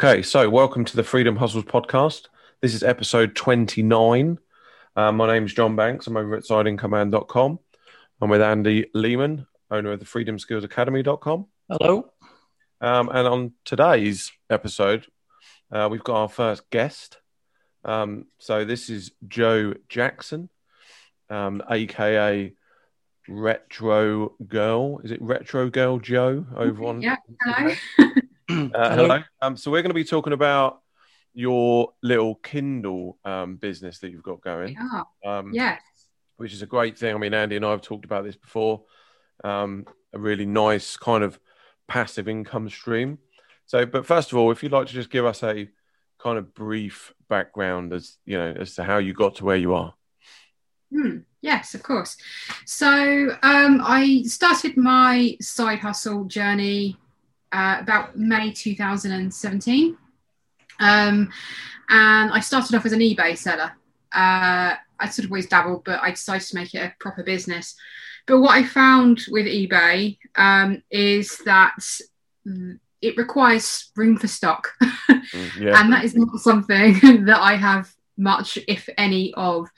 Okay, so welcome to the Freedom Hustles podcast. This is episode 29. Uh, my name is John Banks. I'm over at sidingcommand.com. I'm with Andy Lehman, owner of the Freedom Skills Academy.com. Hello. Um, and on today's episode, uh, we've got our first guest. Um, so this is Joe Jackson, um, aka Retro Girl. Is it Retro Girl Joe over on? Yeah, hello. Uh, hello. Um, so we're going to be talking about your little Kindle um, business that you've got going. Yeah. Um, Yes. which is a great thing. I mean, Andy and I have talked about this before. Um, a really nice kind of passive income stream. So, but first of all, if you'd like to just give us a kind of brief background as you know as to how you got to where you are. Hmm, yes, of course. So um, I started my side hustle journey uh, about May 2017. Um, and I started off as an eBay seller. Uh, I sort of always dabbled, but I decided to make it a proper business. But what I found with eBay um, is that it requires room for stock. Mm, Yeah. and that is not something that I have much, if any, of.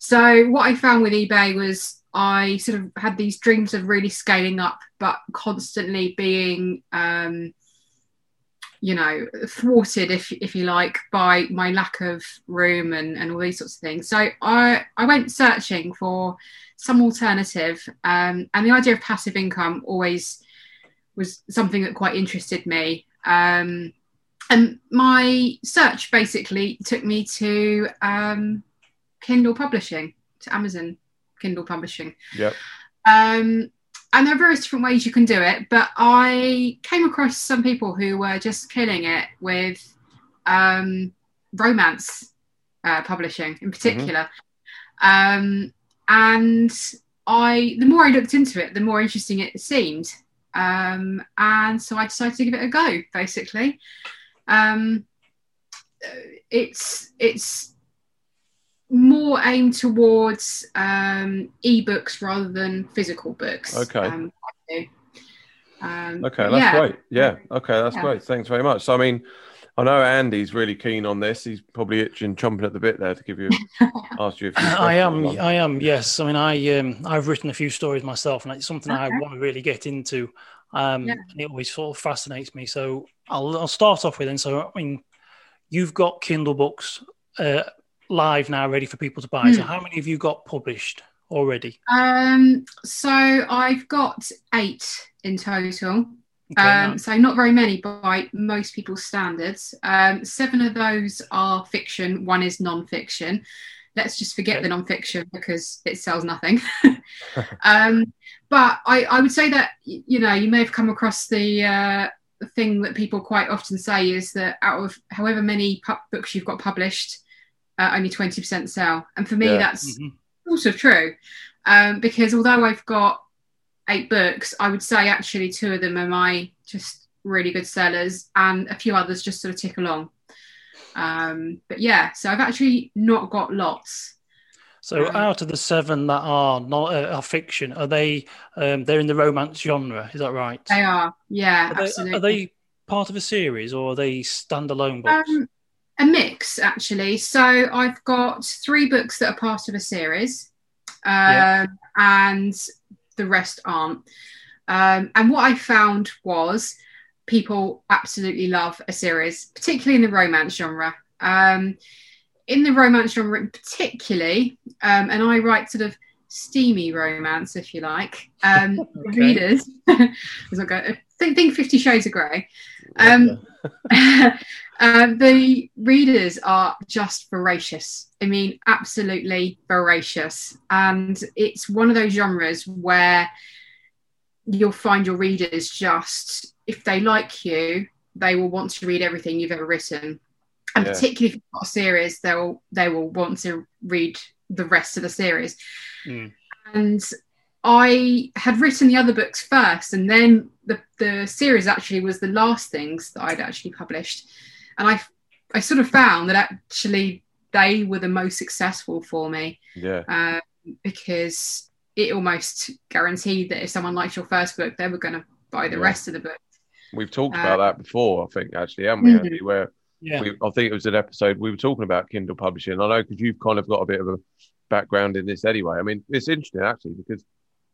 So what I found with eBay was I sort of had these dreams of really scaling up, but constantly being, um, you know, thwarted, if if you like, by my lack of room and and all these sorts of things. So I I went searching for some alternative, um, and the idea of passive income always was something that quite interested me. Um, and my search basically took me to um, Kindle publishing, to Amazon Kindle publishing. Yep. Um, and there are various different ways you can do it, but I came across some people who were just killing it with um, romance uh, publishing in particular. Um, and I, the more I looked into it, the more interesting it seemed. Um, and so I decided to give it a go, basically. Um, it's it's more aimed towards um, ebooks rather than physical books. Okay. Um, Um, Okay, that's yeah. great. Yeah. Okay, that's Yeah. great. Thanks very much. So, I mean, I know Andy's really keen on this. He's probably itching, chomping at the bit there to give you, ask you. A few I am. I am. Yes. I mean, I um, I've written a few stories myself, and it's something I want to really get into. Um, Yeah. and it always sort of fascinates me. So I'll I'll start off with. And so I mean, you've got Kindle books uh, live now, ready for people to buy. So Hmm. how many have you got published already? Um, so I've got eight in total. Okay, Um, so not very many by most people's standards. Um, seven of those are fiction. One is non-fiction. Let's just forget Okay. the non-fiction because it sells nothing. um, but I, I would say that you know you may have come across the uh, thing that people quite often say is that out of however many pu- books you've got published, uh, only twenty percent sell. And for me, Yeah. that's Mhm. sort of true um, because although I've got eight books, I would say actually two of them are my just really good sellers, and a few others just sort of tick along. Um, but yeah, so I've actually not got lots. So Um, out of the seven that are not uh, are fiction, are they? Um, they're in the romance genre. Is that right? They are, yeah, Are they, absolutely. are they part of a series or are they standalone books? Um, a mix actually. So I've got three books that are part of a series, um, Yeah. and the rest aren't. Um, and what I found was people absolutely love a series, particularly in the romance genre. Um, in the romance genre, particularly, um, and I write sort of steamy romance, if you like. Um, Okay. Readers, as I go, think, think Fifty Shades of Grey. Um, uh, the readers are just voracious. I mean, absolutely voracious. And it's one of those genres where you'll find your readers just, if they like you, they will want to read everything you've ever written. And Yeah. particularly if you've got a series, they'll they will want to read the rest of the series. Mm. And I had written the other books first, and then the, the series actually was the last things that I'd actually published. And I, I sort of found that actually they were the most successful for me Yeah. um, because it almost guaranteed that if someone liked your first book, they were going to buy the Yeah. rest of the book. We've talked Uh, about that before, I think, actually, haven't we, Mhm. Andy? Where Yeah. we, I think it was an episode we were talking about Kindle publishing. I know because you've kind of got a bit of a background in this anyway. I mean, it's interesting actually because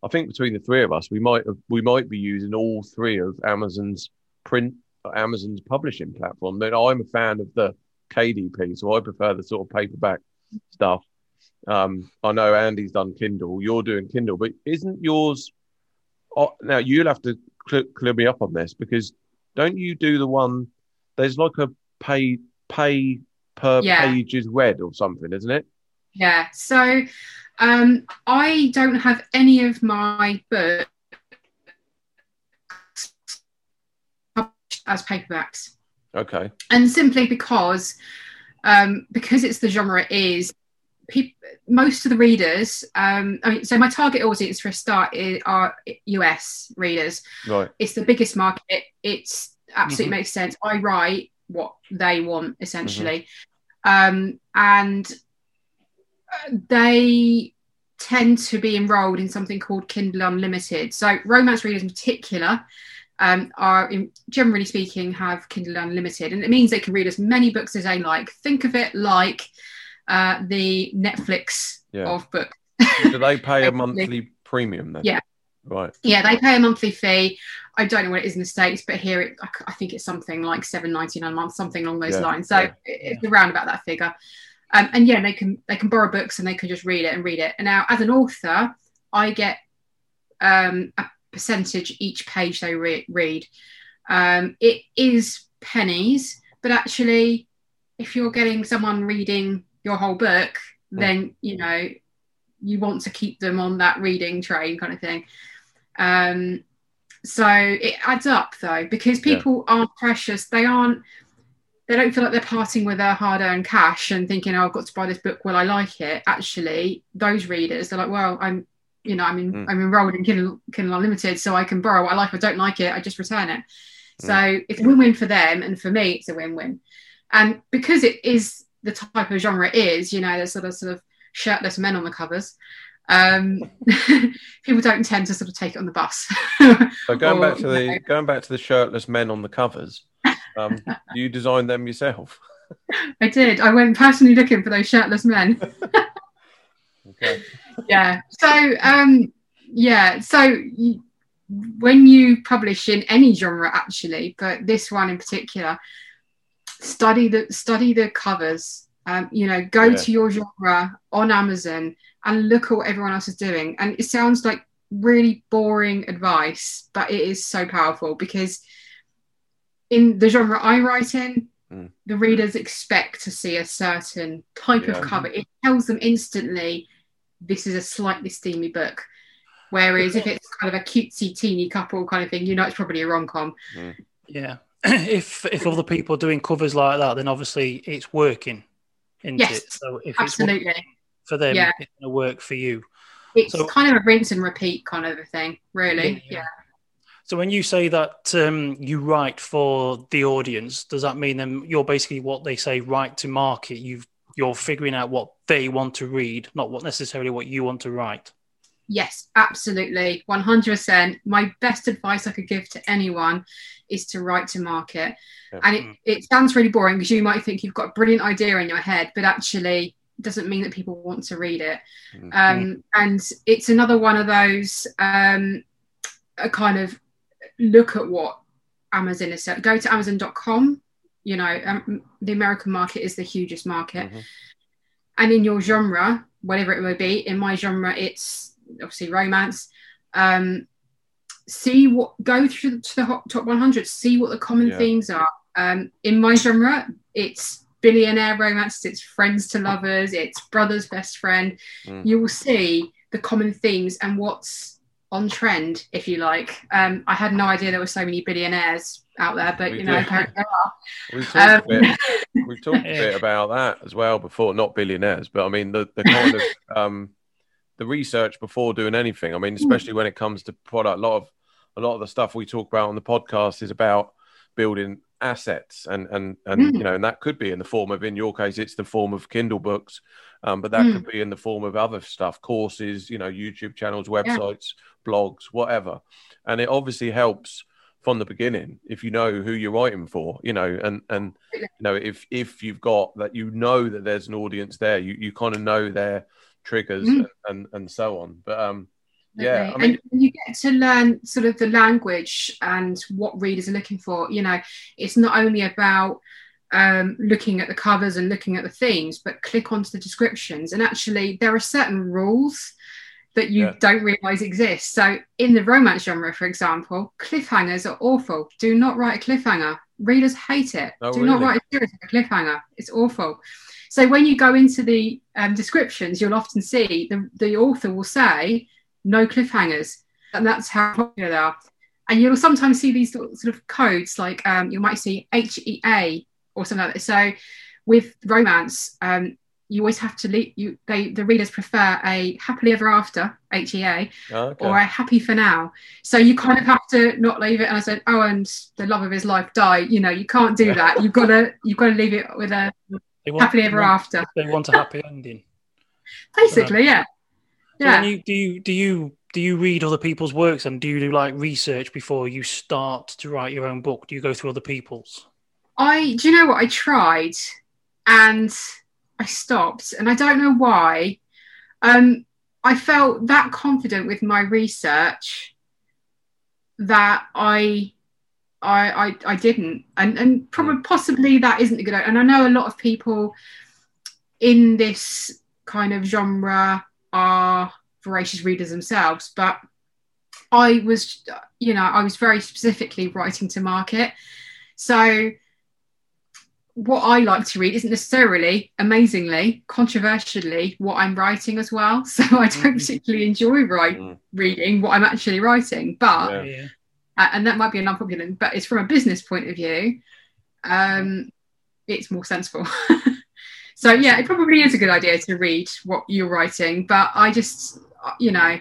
I think between the three of us, we might have, we might be using all three of Amazon's print, Amazon's publishing platform. Then I'm a fan of the KDP, so I prefer the sort of paperback stuff. Um, I know Andy's done Kindle, you're doing Kindle, but isn't yours? Oh, now you'll have to cl- clear me up on this because don't you do the one? There's like a pay pay per Yeah. page is read or something, isn't it? Yeah. So um, I don't have any of my books published as paperbacks. Okay. and simply because um, because it's the genre it is peop most of the readers um, I mean, so my target audience for a start is, are us readers Right. it's the biggest market it's absolutely Mhm. makes sense i write what they want essentially um, and they tend to be enrolled in something called kindle unlimited so romance readers in particular um, are in, generally speaking have kindle unlimited and it means they can read as many books as they like think of it like uh, the netflix Yeah. of books Do they pay a monthly premium then? Yeah. Right. yeah they pay a monthly fee i don't know what it is in the states but here it, I think it's something like 7.99 a month something along those Yeah, lines so yeah. it- it's around about that figure um, and yeah they can they can borrow books and they can just read it and read it and now as an author i get um, a percentage each page they re- read um, it is pennies but actually if you're getting someone reading your whole book Hmm. then you know you want to keep them on that reading train kind of thing um, so it adds up though because Yeah. people aren't precious they aren't they don't feel like they're parting with their hard-earned cash and thinking oh i've got to buy this book. Will i like it? Actually those readers they're like well i'm you know i'm in, Mm. i'm enrolled in kindle, kindle unlimited so i can borrow what i like. If i don't like it i just return it. So it's a win-win for them and for me it's a win-win. And because it is the type of genre it is you know there's sort of sort of shirtless men on the covers um people don't tend to sort of take it on the bus. So going Or, back to the going back to the shirtless men on the covers, um, you designed them yourself. i did i went personally looking for those shirtless men Okay. yeah so um yeah so you, when you publish in any genre actually but this one in particular study the study the covers um, you know go Yeah. to your genre on amazon and look at what everyone else is doing and it sounds like really boring advice but it is so powerful because in the genre i write in Mm. the readers expect to see a certain type Yeah. of cover it tells them instantly this is a slightly steamy book. Whereas if it's kind of a cutesy teeny couple kind of thing, you know it's probably a rom com. Yeah. if if other people are doing covers like that, then obviously it's working, isn't Yes, it? So if Absolutely. working for them, Yeah. it's going to work for you. It's So- kind of a rinse and repeat kind of a thing, really. Yeah. Yeah. So when you say that um, you write for the audience, does that mean then you're basically what they say write to market? You've you're figuring out what they want to read, not what necessarily what you want to write. Yes, absolutely. 100%. My best advice I could give to anyone is to write to market. Yeah. And it, Mm. it sounds really boring because you might think you've got a brilliant idea in your head, but actually it doesn't mean that people want to read it. Mm. Um, and it's another one of those um, a kind of look at what Amazon is set. Go to Amazon.com. You know, um, the American market is the hugest market Mhm. and in your genre, whatever it may be, in my genre, it's obviously romance. Um, see what go through to the hot, top 100, see what the common Yeah. themes are. Um, in my genre, it's billionaire romance, it's friends to lovers, it's brother's best friend. Mm. You will see the common themes and what's on trend, if you like. Um, I had no idea there were so many billionaires out there, but We you know, apparently there are. We've talked, Um, a bit, we've talked a bit about that as well before, not billionaires, but I mean the, the kind of um, the research before doing anything. I mean, especially when it comes to product, a lot of a lot of the stuff we talk about on the podcast is about building assets and and and Mm. you know and that could be in the form of in your case it's the form of kindle books um, but that Mm. could be in the form of other stuff courses you know youtube channels websites blogs whatever and it obviously helps from the beginning if you know who you're writing for, you know, and and you know if if you've got that you know that there's an audience there, you you kind of know their triggers Mm. and and so on. But um, yeah, I mean, and you get to learn sort of the language and what readers are looking for. You know, it's not only about um, looking at the covers and looking at the themes, but click onto the descriptions. And actually, there are certain rules that you Yeah. don't realize exist. So, in the romance genre, for example, cliffhangers are awful. Do not write a cliffhanger. Readers hate it. Oh, Do not write a series with a cliffhanger. It's awful. So when you go into the um, descriptions, you'll often see the, the author will say no cliffhangers, and that's how popular they are. And you'll sometimes see these sort of codes, like um, you might see HEA or something like that. So with romance, um, you always have to leave. You they the readers prefer a happily ever after HEA oh, okay. or a happy for now. So you kind of have to not leave it. And I said, oh, and the love of his life died. You know, you can't do that. You've got to you've got to leave it with a want, happily ever want- after. They want a happy ending. Basically, yeah, yeah. when you, do you do you do you read other people's works and do you do like research before you start to write your own book? Do you go through other people's? I do you know what I tried and I stopped and I don't know why. Um I felt that confident with my research that I I I, I didn't and and probably possibly that isn't a good and I know a lot of people in this kind of genre are voracious readers themselves but I was you know I was very specifically writing to market so what I like to read isn't necessarily, amazingly, controversially, what I'm writing as well. So I don't Mhm. particularly enjoy write, Mm. reading what I'm actually writing, but Yeah. Yeah. uh, and that might be an unpopular, but it's from a business point of view, um, it's more sensible. so yeah, it probably is a good idea to read what you're writing, but I just, uh, you know,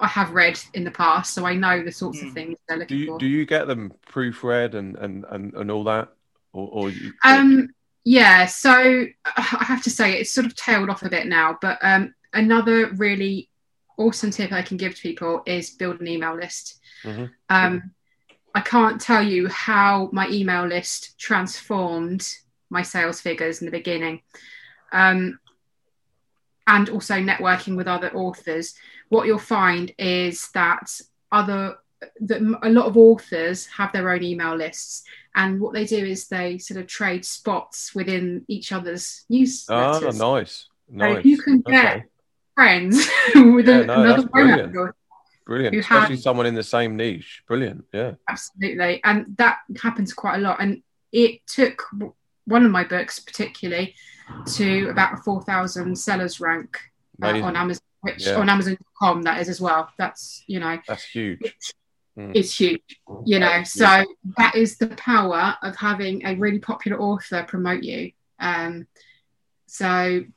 I have read in the past, so I know the sorts of Mm. things they're do looking you for. do you get them proofread and and and, and all that, or, or you? Um, yeah, so I have to say it's sort of tailed off a bit now, but um, another really awesome tip I can give to people is build an email list. Mhm. Um, I can't tell you how my email list transformed my sales figures in the beginning. Um, and also networking with other authors. What you'll find is that other that a lot of authors have their own email lists and what they do is they sort of trade spots within each other's Ah, newsletters. nice, So nice. if you can get Okay. friends with Yeah, no, another brilliant. Brilliant, especially have- someone in the same niche. Brilliant, yeah. absolutely, and that happens quite a lot. And it took one of my books particularly to about a four thousand sellers rank uh, on Amazon, which Yeah. on Amazon.com that is as well. That's you know That's huge. Mm. it's huge you know Yeah. so that is the power of having a really popular author promote you um so And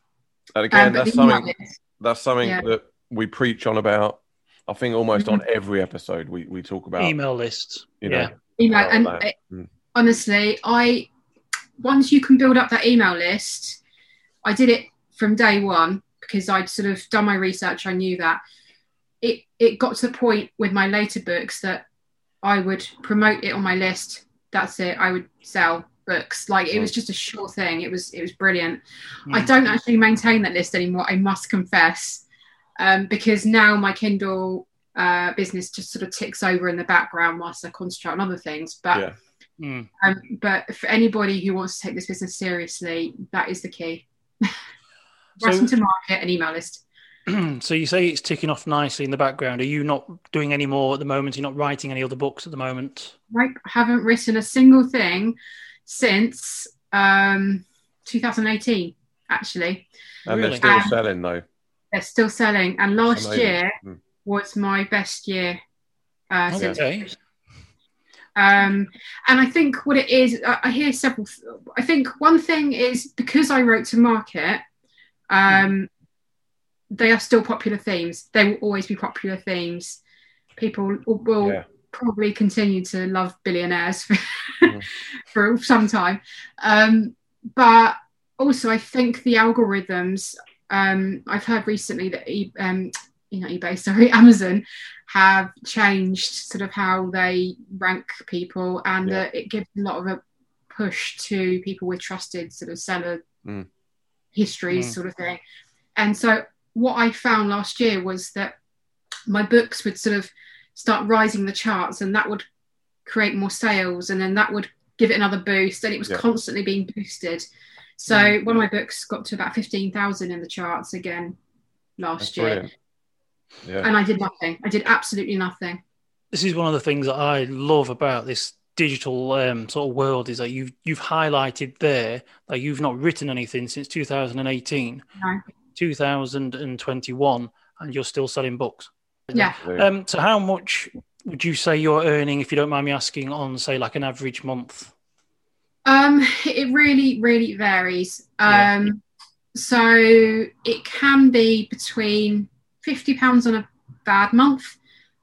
um, again, but that's something. list- That's something Yeah. that we preach on about. I think almost on Mm-hmm. every episode we, we talk about. Email lists. You know, yeah. email and that. uh, Mm. honestly i once you can build up that email list i did it from day one because i'd sort of done my research i knew that it it got to the point with my later books that i would promote it on my list that's it i would sell books like it was just a sure thing it was it was brilliant I Mm. don't actually maintain that list anymore. I must confess, um, because now my Kindle uh, business just sort of ticks over in the background whilst I concentrate on other things. But Yeah. Mm. um, but for anybody who wants to take this business seriously, that is the key. Writing to market an email list. so you say it's ticking off nicely in the background. Are you not doing any more at the moment? You're not writing any other books at the moment? Right, I haven't written a single thing since um, 2018. Actually, and Really? they're still Um, selling though. they're still selling, and last Amazing. year Mm. was my best year. Uh, since Okay. Um, and I think what it is, I, I hear several. I think one thing is because I wrote to market, um, they are still popular themes. They will always be popular themes. People will, Yeah. probably continue to love billionaires for, Mhm. for some time. Um, but also, I think the algorithms. Um, I've heard recently that um, you know eBay, sorry, Amazon have changed sort of how they rank people, and Yeah. uh, it gives a lot of a push to people with trusted sort of seller Mm. histories, Mm. sort of thing. And so what I found last year was that my books would sort of start rising the charts, and that would create more sales, and then that would give it another boost, and it was Yeah. constantly being boosted. So Mm. one of my books got to about fifteen thousand in the charts again last That's year, brilliant. Yeah. and I did nothing. I did absolutely nothing. this is one of the things that I love about this digital um, sort of world is that you've you've highlighted there that you've not written anything since 2018, No. 2021, and you're still selling books. Yeah. Um, so how much would you say you're earning, if you don't mind me asking, on say like an average month? Um, it really, really varies. Yeah. Um, so it can be between fifty pounds on a bad month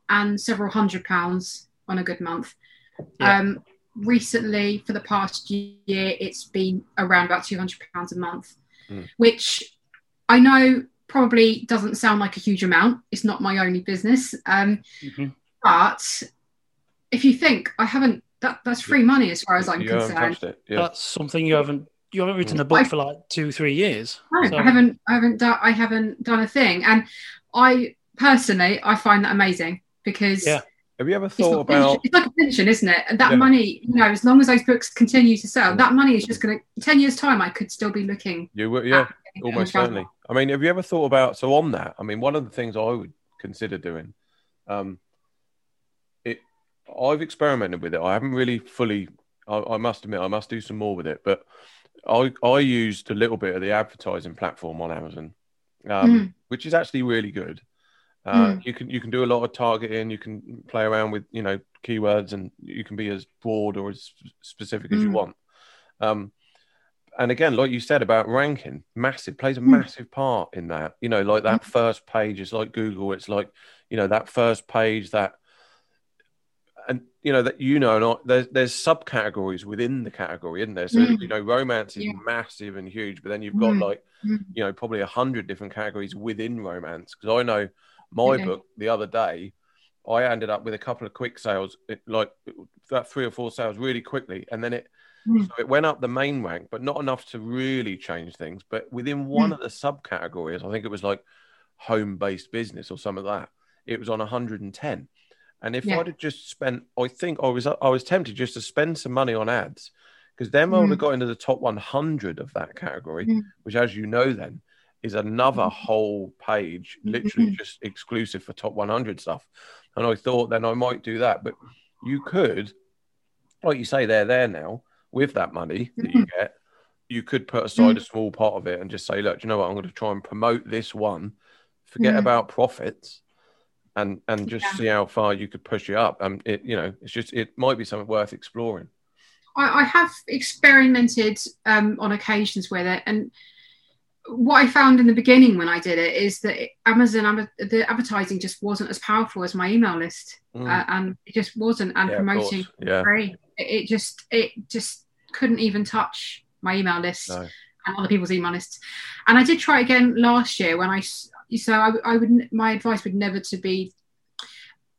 and several hundred pounds on a good month. Yeah. Um, recently, for the past year, it's been around about two hundred pounds a month, Mm. which I know probably doesn't sound like a huge amount. It's not my only business. Um, Mhm. but if you think I haven't, that that's free money as far as I'm you concerned. it. Yeah. That's something you haven't you haven't written a book for like two three years. No, So- I haven't. I haven't done. I haven't done a thing, and I personally, I find that amazing because Yeah. Have you ever thought a about? it's like a pension, isn't it? And that Yeah. money, you know, as long as those books continue to sell, that money is just going to. Ten years time, I could still be looking. You were, yeah, at almost certainly. I mean, have you ever thought about? So on that, I mean, one of the things I would consider doing, um, it, I've experimented with it. I haven't really fully. I, I must admit, I must do some more with it. But I, I used a little bit of the advertising platform on Amazon, um, Mm. which is actually really good. Uh, Mm. You can you can do a lot of targeting. You can play around with you know keywords, and you can be as broad or as specific as you Mm. want. Um, and again, like you said about ranking, massive plays a Mm. massive part in that. You know, like that first page is like Google. It's like you know that first page that, and you know that you know not there's there's subcategories within the category, isn't there? So Mm. you know, romance is Yeah. massive and huge, but then you've got Mm. like Mm. you know probably a hundred different categories within romance. Because I know my Okay. book the other day, I ended up with a couple of quick sales, it, like that three or four sales really quickly, and then it Mm. so it went up the main rank, but not enough to really change things. But within one Mm. of the subcategories, I think it was like home-based business or some of that, it was on 110. And if Yeah. I'd have just spent, I think I was I was tempted just to spend some money on ads because then I would have Mm. got into the top 100 of that category, Mm. which, as you know, then is another Mm. whole page, literally Mhm. just exclusive for top 100 stuff. And I thought then I might do that, but you could, like you say, they're there now with that money that you get. You could put aside a small part of it and just say, look, do you know what? I'm going to try and promote this one. Forget Mm. about profits, and and just Yeah. see how far you could push it up. Um, it you know, it's just it might be something worth exploring. I, I have experimented um, on occasions with it, and what I found in the beginning when I did it is that it- Amazon the advertising just wasn't as powerful as my email list, Mm. uh, and it just wasn't. And Yeah, promoting. Yeah. free, it, it just it just couldn't even touch my email list No. and other people's email lists. And I did try again last year when I so I, I would my advice would never to be.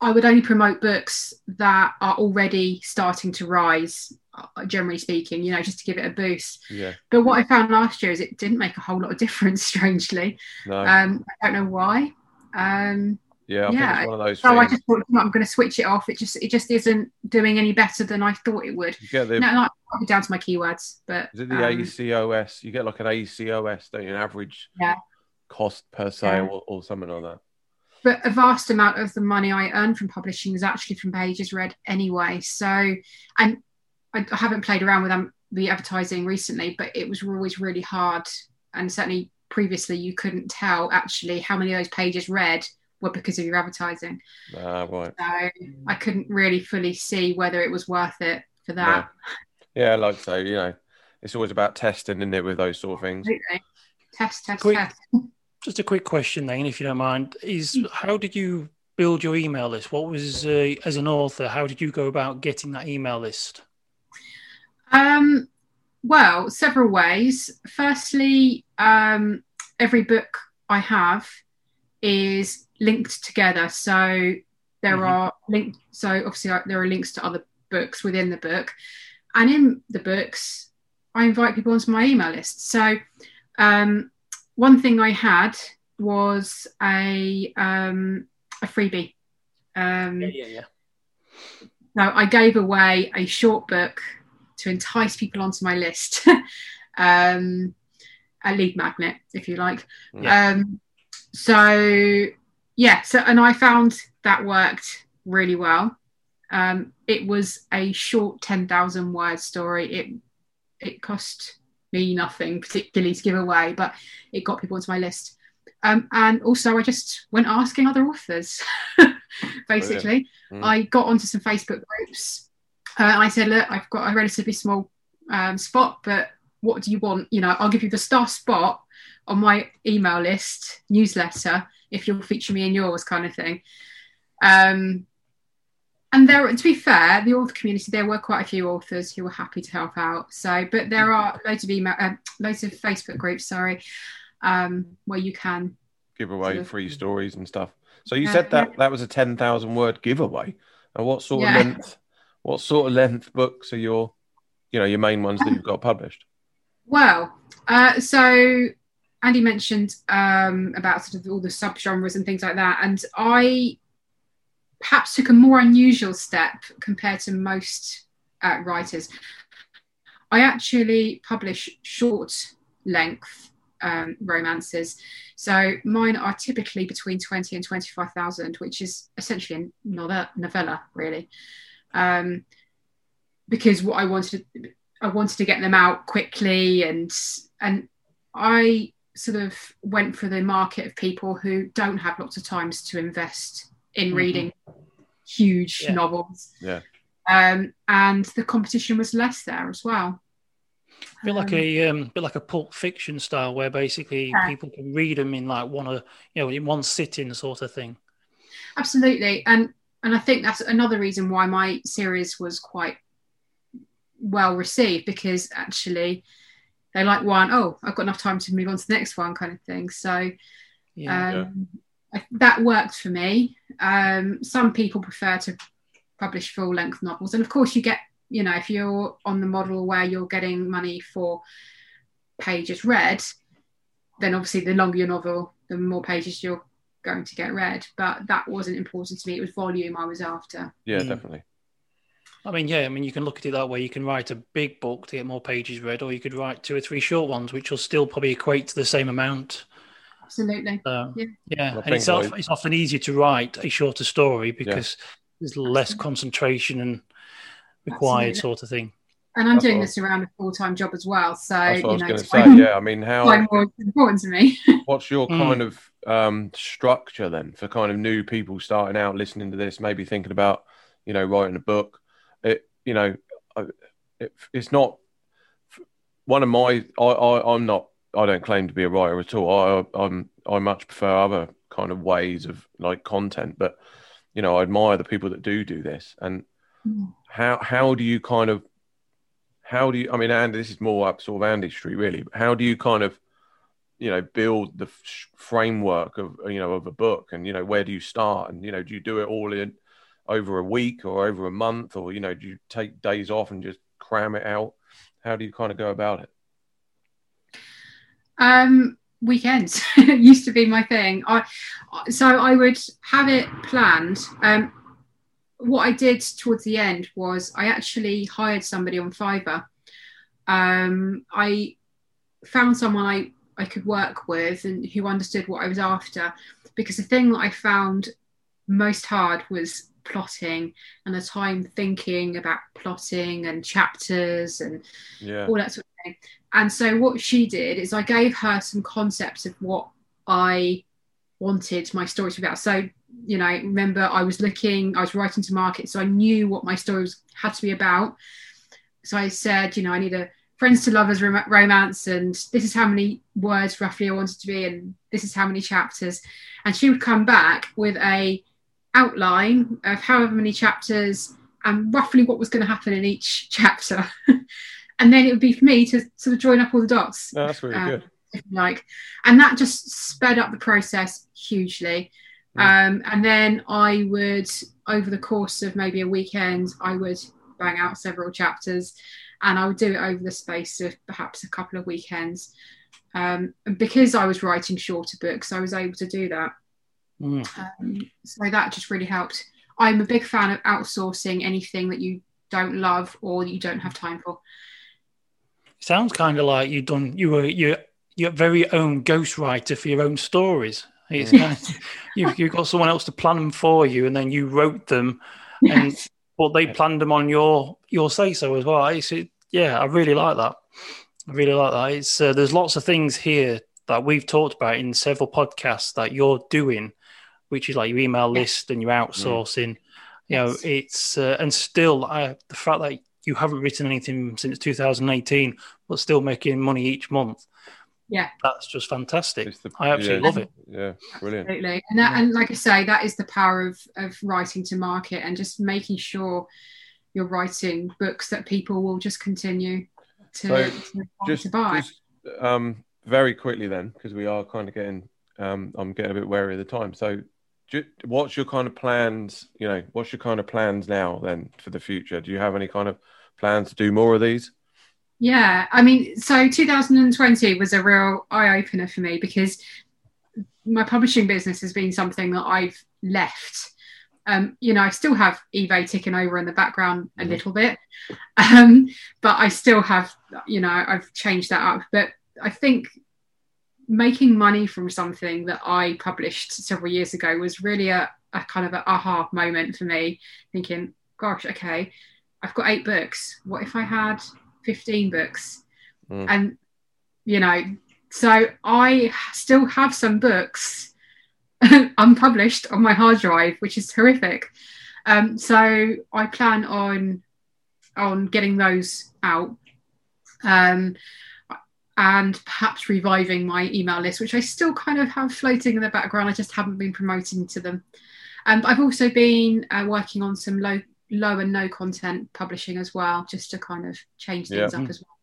I would only promote books that are already starting to rise, uh, generally speaking, you know, just to give it a boost. Yeah. But what I found last year is it didn't make a whole lot of difference, strangely. No. Um, I don't know why. Um, yeah. I yeah, think it's one of those so I things. just thought "No, I'm going to switch it off. It just it just isn't doing any better than I thought it would. You get the No, not down to my keywords, but Is it the um, ACOS? You get like an ACOS, don't you? An average Yeah. Cost per sale Yeah. or, or something like that. but a vast amount of the money I earn from publishing is actually from pages read anyway. So, and I, I haven't played around with um, the advertising recently, but it was always really hard. And certainly previously, you couldn't tell actually how many of those pages read were because of your advertising. Ah, right. So I couldn't really fully see whether it was worth it for that. Yeah, like so, you know, it's always about testing, isn't it, with those sort of things. Absolutely. Test, test, test. Just a quick question, then, if you don't mind, is how did you build your email list? What was uh, as an author? How did you go about getting that email list? Um, well, several ways. Firstly, um, every book I have is linked together. So there Mhm. are linked. So obviously uh, there are links to other books within the book, and in the books, I invite people onto my email list. So um, one thing I had was a um, a freebie. Um, Yeah, yeah, yeah. so I gave away a short book to entice people onto my list, um, a lead magnet, if you like. Yeah. Um, so yeah, so and I found that worked really well. Um, it was a short ten thousand word story. It it cost me nothing particularly to give away, but it got people onto my list. Um, and also, I just went asking other authors, basically. Mm. I got onto some Facebook groups uh, and I said, Look, I've got a relatively small um, spot, but what do you want? You know, I'll give you the star spot on my email list newsletter if you'll feature me in yours, kind of thing. Um, and there, to be fair, the author community, there were quite a few authors who were happy to help out. So, but there are loads of email, uh, loads of Facebook groups, sorry, um, where you can Give away sort of- free stories and stuff. So you Yeah, said that that was a ten thousand word giveaway. And what sort Yeah. of length? What sort of length books are your, you know, your main ones that you've got published? Well, uh, so Andy mentioned um, about sort of all the subgenres and things like that, and I perhaps took a more unusual step compared to most uh, writers. I actually publish short length um, romances, so mine are typically between twenty and twenty-five thousand, which is essentially a novella, novella really. Um, because what I wanted I wanted to get them out quickly and and I sort of went for the market of people who don't have lots of times to invest in Mhm. reading huge Yeah. novels. Yeah. Um, and the competition was less there as well. A bit like Um, a um, bit like a Pulp Fiction style, where basically Yeah. people can read them in like one of you know in one sitting sort of thing. absolutely and and i think that's another reason why my series was quite well received because actually they like one oh i've got enough time to move on to the next one kind of thing so Yeah, um, I, that worked for me um, some people prefer to publish full length novels and of course you get you know if you're on the model where you're getting money for pages read then obviously the longer your novel the more pages you're going to get read but that wasn't important to me it was volume i was after Yeah, Mm. definitely. I mean, yeah, I mean, you can look at it that way. You can write a big book to get more pages read, or you could write two or three short ones, which will still probably equate to the same amount. Absolutely So, Yeah. yeah, I and it's, think of, it's often easier to write a shorter story because there's less Absolutely. concentration and required Absolutely. sort of thing. and i'm That's doing this around a full-time job as well so That's what I you was know going to time- say. Yeah, I mean, how? time was important to me What's your Mm. kind of um, structure then for kind of new people starting out listening to this, maybe thinking about, you know, writing a book? It, you know, it, it's not one of my. I, I, I'm not. I don't claim to be a writer at all. I, I'm. I much prefer other kind of ways of like content, but you know, I admire the people that do do this. And Mm. how how do you kind of how do you? I mean, Andy, this is more up sort of Andy Street, really. But how do you kind of you know build the f- framework of you know of a book and you know where do you start and you know do you do it all in over a week or over a month or you know do you take days off and just cram it out how do you kind of go about it Um, weekends used to be my thing. I so I would have it planned. Um, what I did towards the end was I actually hired somebody on Fiverr. Um, I found someone I I could work with and who understood what I was after, because the thing that I found most hard was plotting and the time thinking about plotting and chapters and yeah all that sort of thing. And so what she did is I gave her some concepts of what I wanted my story to be about. So, you know, remember I was looking, I was writing to market, so I knew what my stories had to be about. So I said, you know, I need a friends to lovers rom- romance, and this is how many words roughly I wanted to be, and this is how many chapters. And she would come back with a outline of however many chapters and roughly what was going to happen in each chapter. And then it would be for me to sort of join up all the dots, no, that's really Um, good if you like, and that just sped up the process hugely. Um, and then I would, over the course of maybe a weekend, I would bang out several chapters and I would do it over the space of perhaps a couple of weekends. Um, and because I was writing shorter books, I was able to do that. Mm. Um, so that just really helped. I'm a big fan of outsourcing anything that you don't love or you don't have time for. Sounds kind of like you done. You were your your very own ghostwriter for your own stories. It's kind of, you you got someone else to plan them for you, and then you wrote them, and Yes. but they planned them on your your say so as well. It's, it, yeah, I really like that. I really like that. It's uh, there's lots of things here that we've talked about in several podcasts that you're doing, which is like your email Yeah. list and your outsourcing. You know, Yes. it's uh, and still uh, the fact that you haven't written anything since 2018, but still making money each month. Yeah. that's just fantastic. The- I absolutely yeah. love it. Yeah, brilliant. Absolutely. And that, and like I say, that is the power of of writing to market and just making sure you're writing books that people will just continue to, So, to, Just, to buy. just um, very quickly then, because we are kind of getting, um, I'm getting a bit wary of the time. So, what's your kind of plans? You know, what's your kind of plans now then for the future? Do you have any kind of plans to do more of these? Yeah, I mean, so 2020 was a real eye opener for me because my publishing business has been something that I've left. Um, you know, I still have eBay ticking over in the background a Mhm. little bit, um, but I still have, you know, I've changed that up. But I think making money from something that I published several years ago was really a, a kind of an aha moment for me, thinking, gosh, okay, I've got eight books. What if I had 15 books? Mm. And, you know, so I still have some books unpublished on my hard drive, which is horrific. Um, so I plan on on getting those out. Um, and perhaps reviving my email list, which I still kind of have floating in the background. I just haven't been promoting to them. Um, I've also been uh, working on some low, low and no content publishing as well, just to kind of change things Yeah. up as well.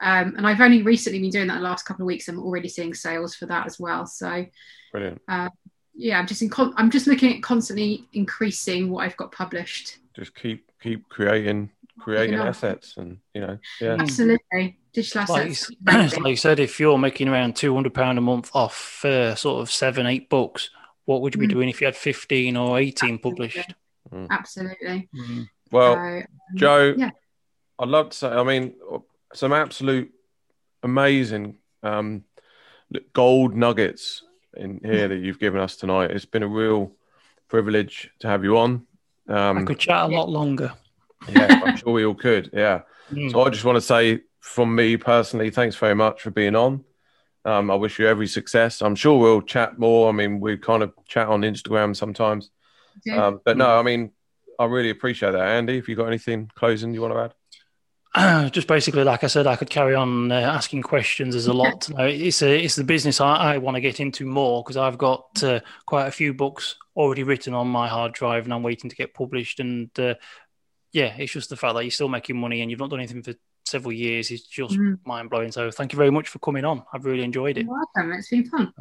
Um, and I've only recently been doing that the last couple of weeks. I'm already seeing sales for that as well. So Brilliant. yeah, I'm just in con- I'm just looking at constantly increasing what I've got published. Just keep keep creating creating assets, and you know, yeah, Mm. Absolutely, digital Like, assets. you- like you said, if you're making around two hundred pound a month off uh, sort of seven, eight books, what would you be Mm. doing if you had fifteen or eighteen published? Absolutely. Mm. well, So, Joe, yeah. I'd love to say, I mean, some absolute amazing um, gold nuggets in here that you've given us tonight. It's been a real privilege to have you on. I Um, could chat a lot longer. yeah, I'm sure we all could. Yeah. Mm. So I just want to say, from me personally, thanks very much for being on. Um, I wish you every success. I'm sure we'll chat more. I mean, we kind of chat on Instagram sometimes. Okay. Um, but no, I mean, I really appreciate that. Andy, if you got anything closing you want to add? just basically, like I said, I could carry on uh, asking questions. There's a lot to know. It's a, it's the business I, I want to get into more because I've got uh, quite a few books already written on my hard drive, and I'm waiting to get published. And uh, yeah, it's just the fact that you're still making money and you've not done anything for several years is just Mhm. mind blowing. So thank you very much for coming on. I've really enjoyed it. You're welcome. It's been fun.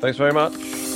Thanks very much.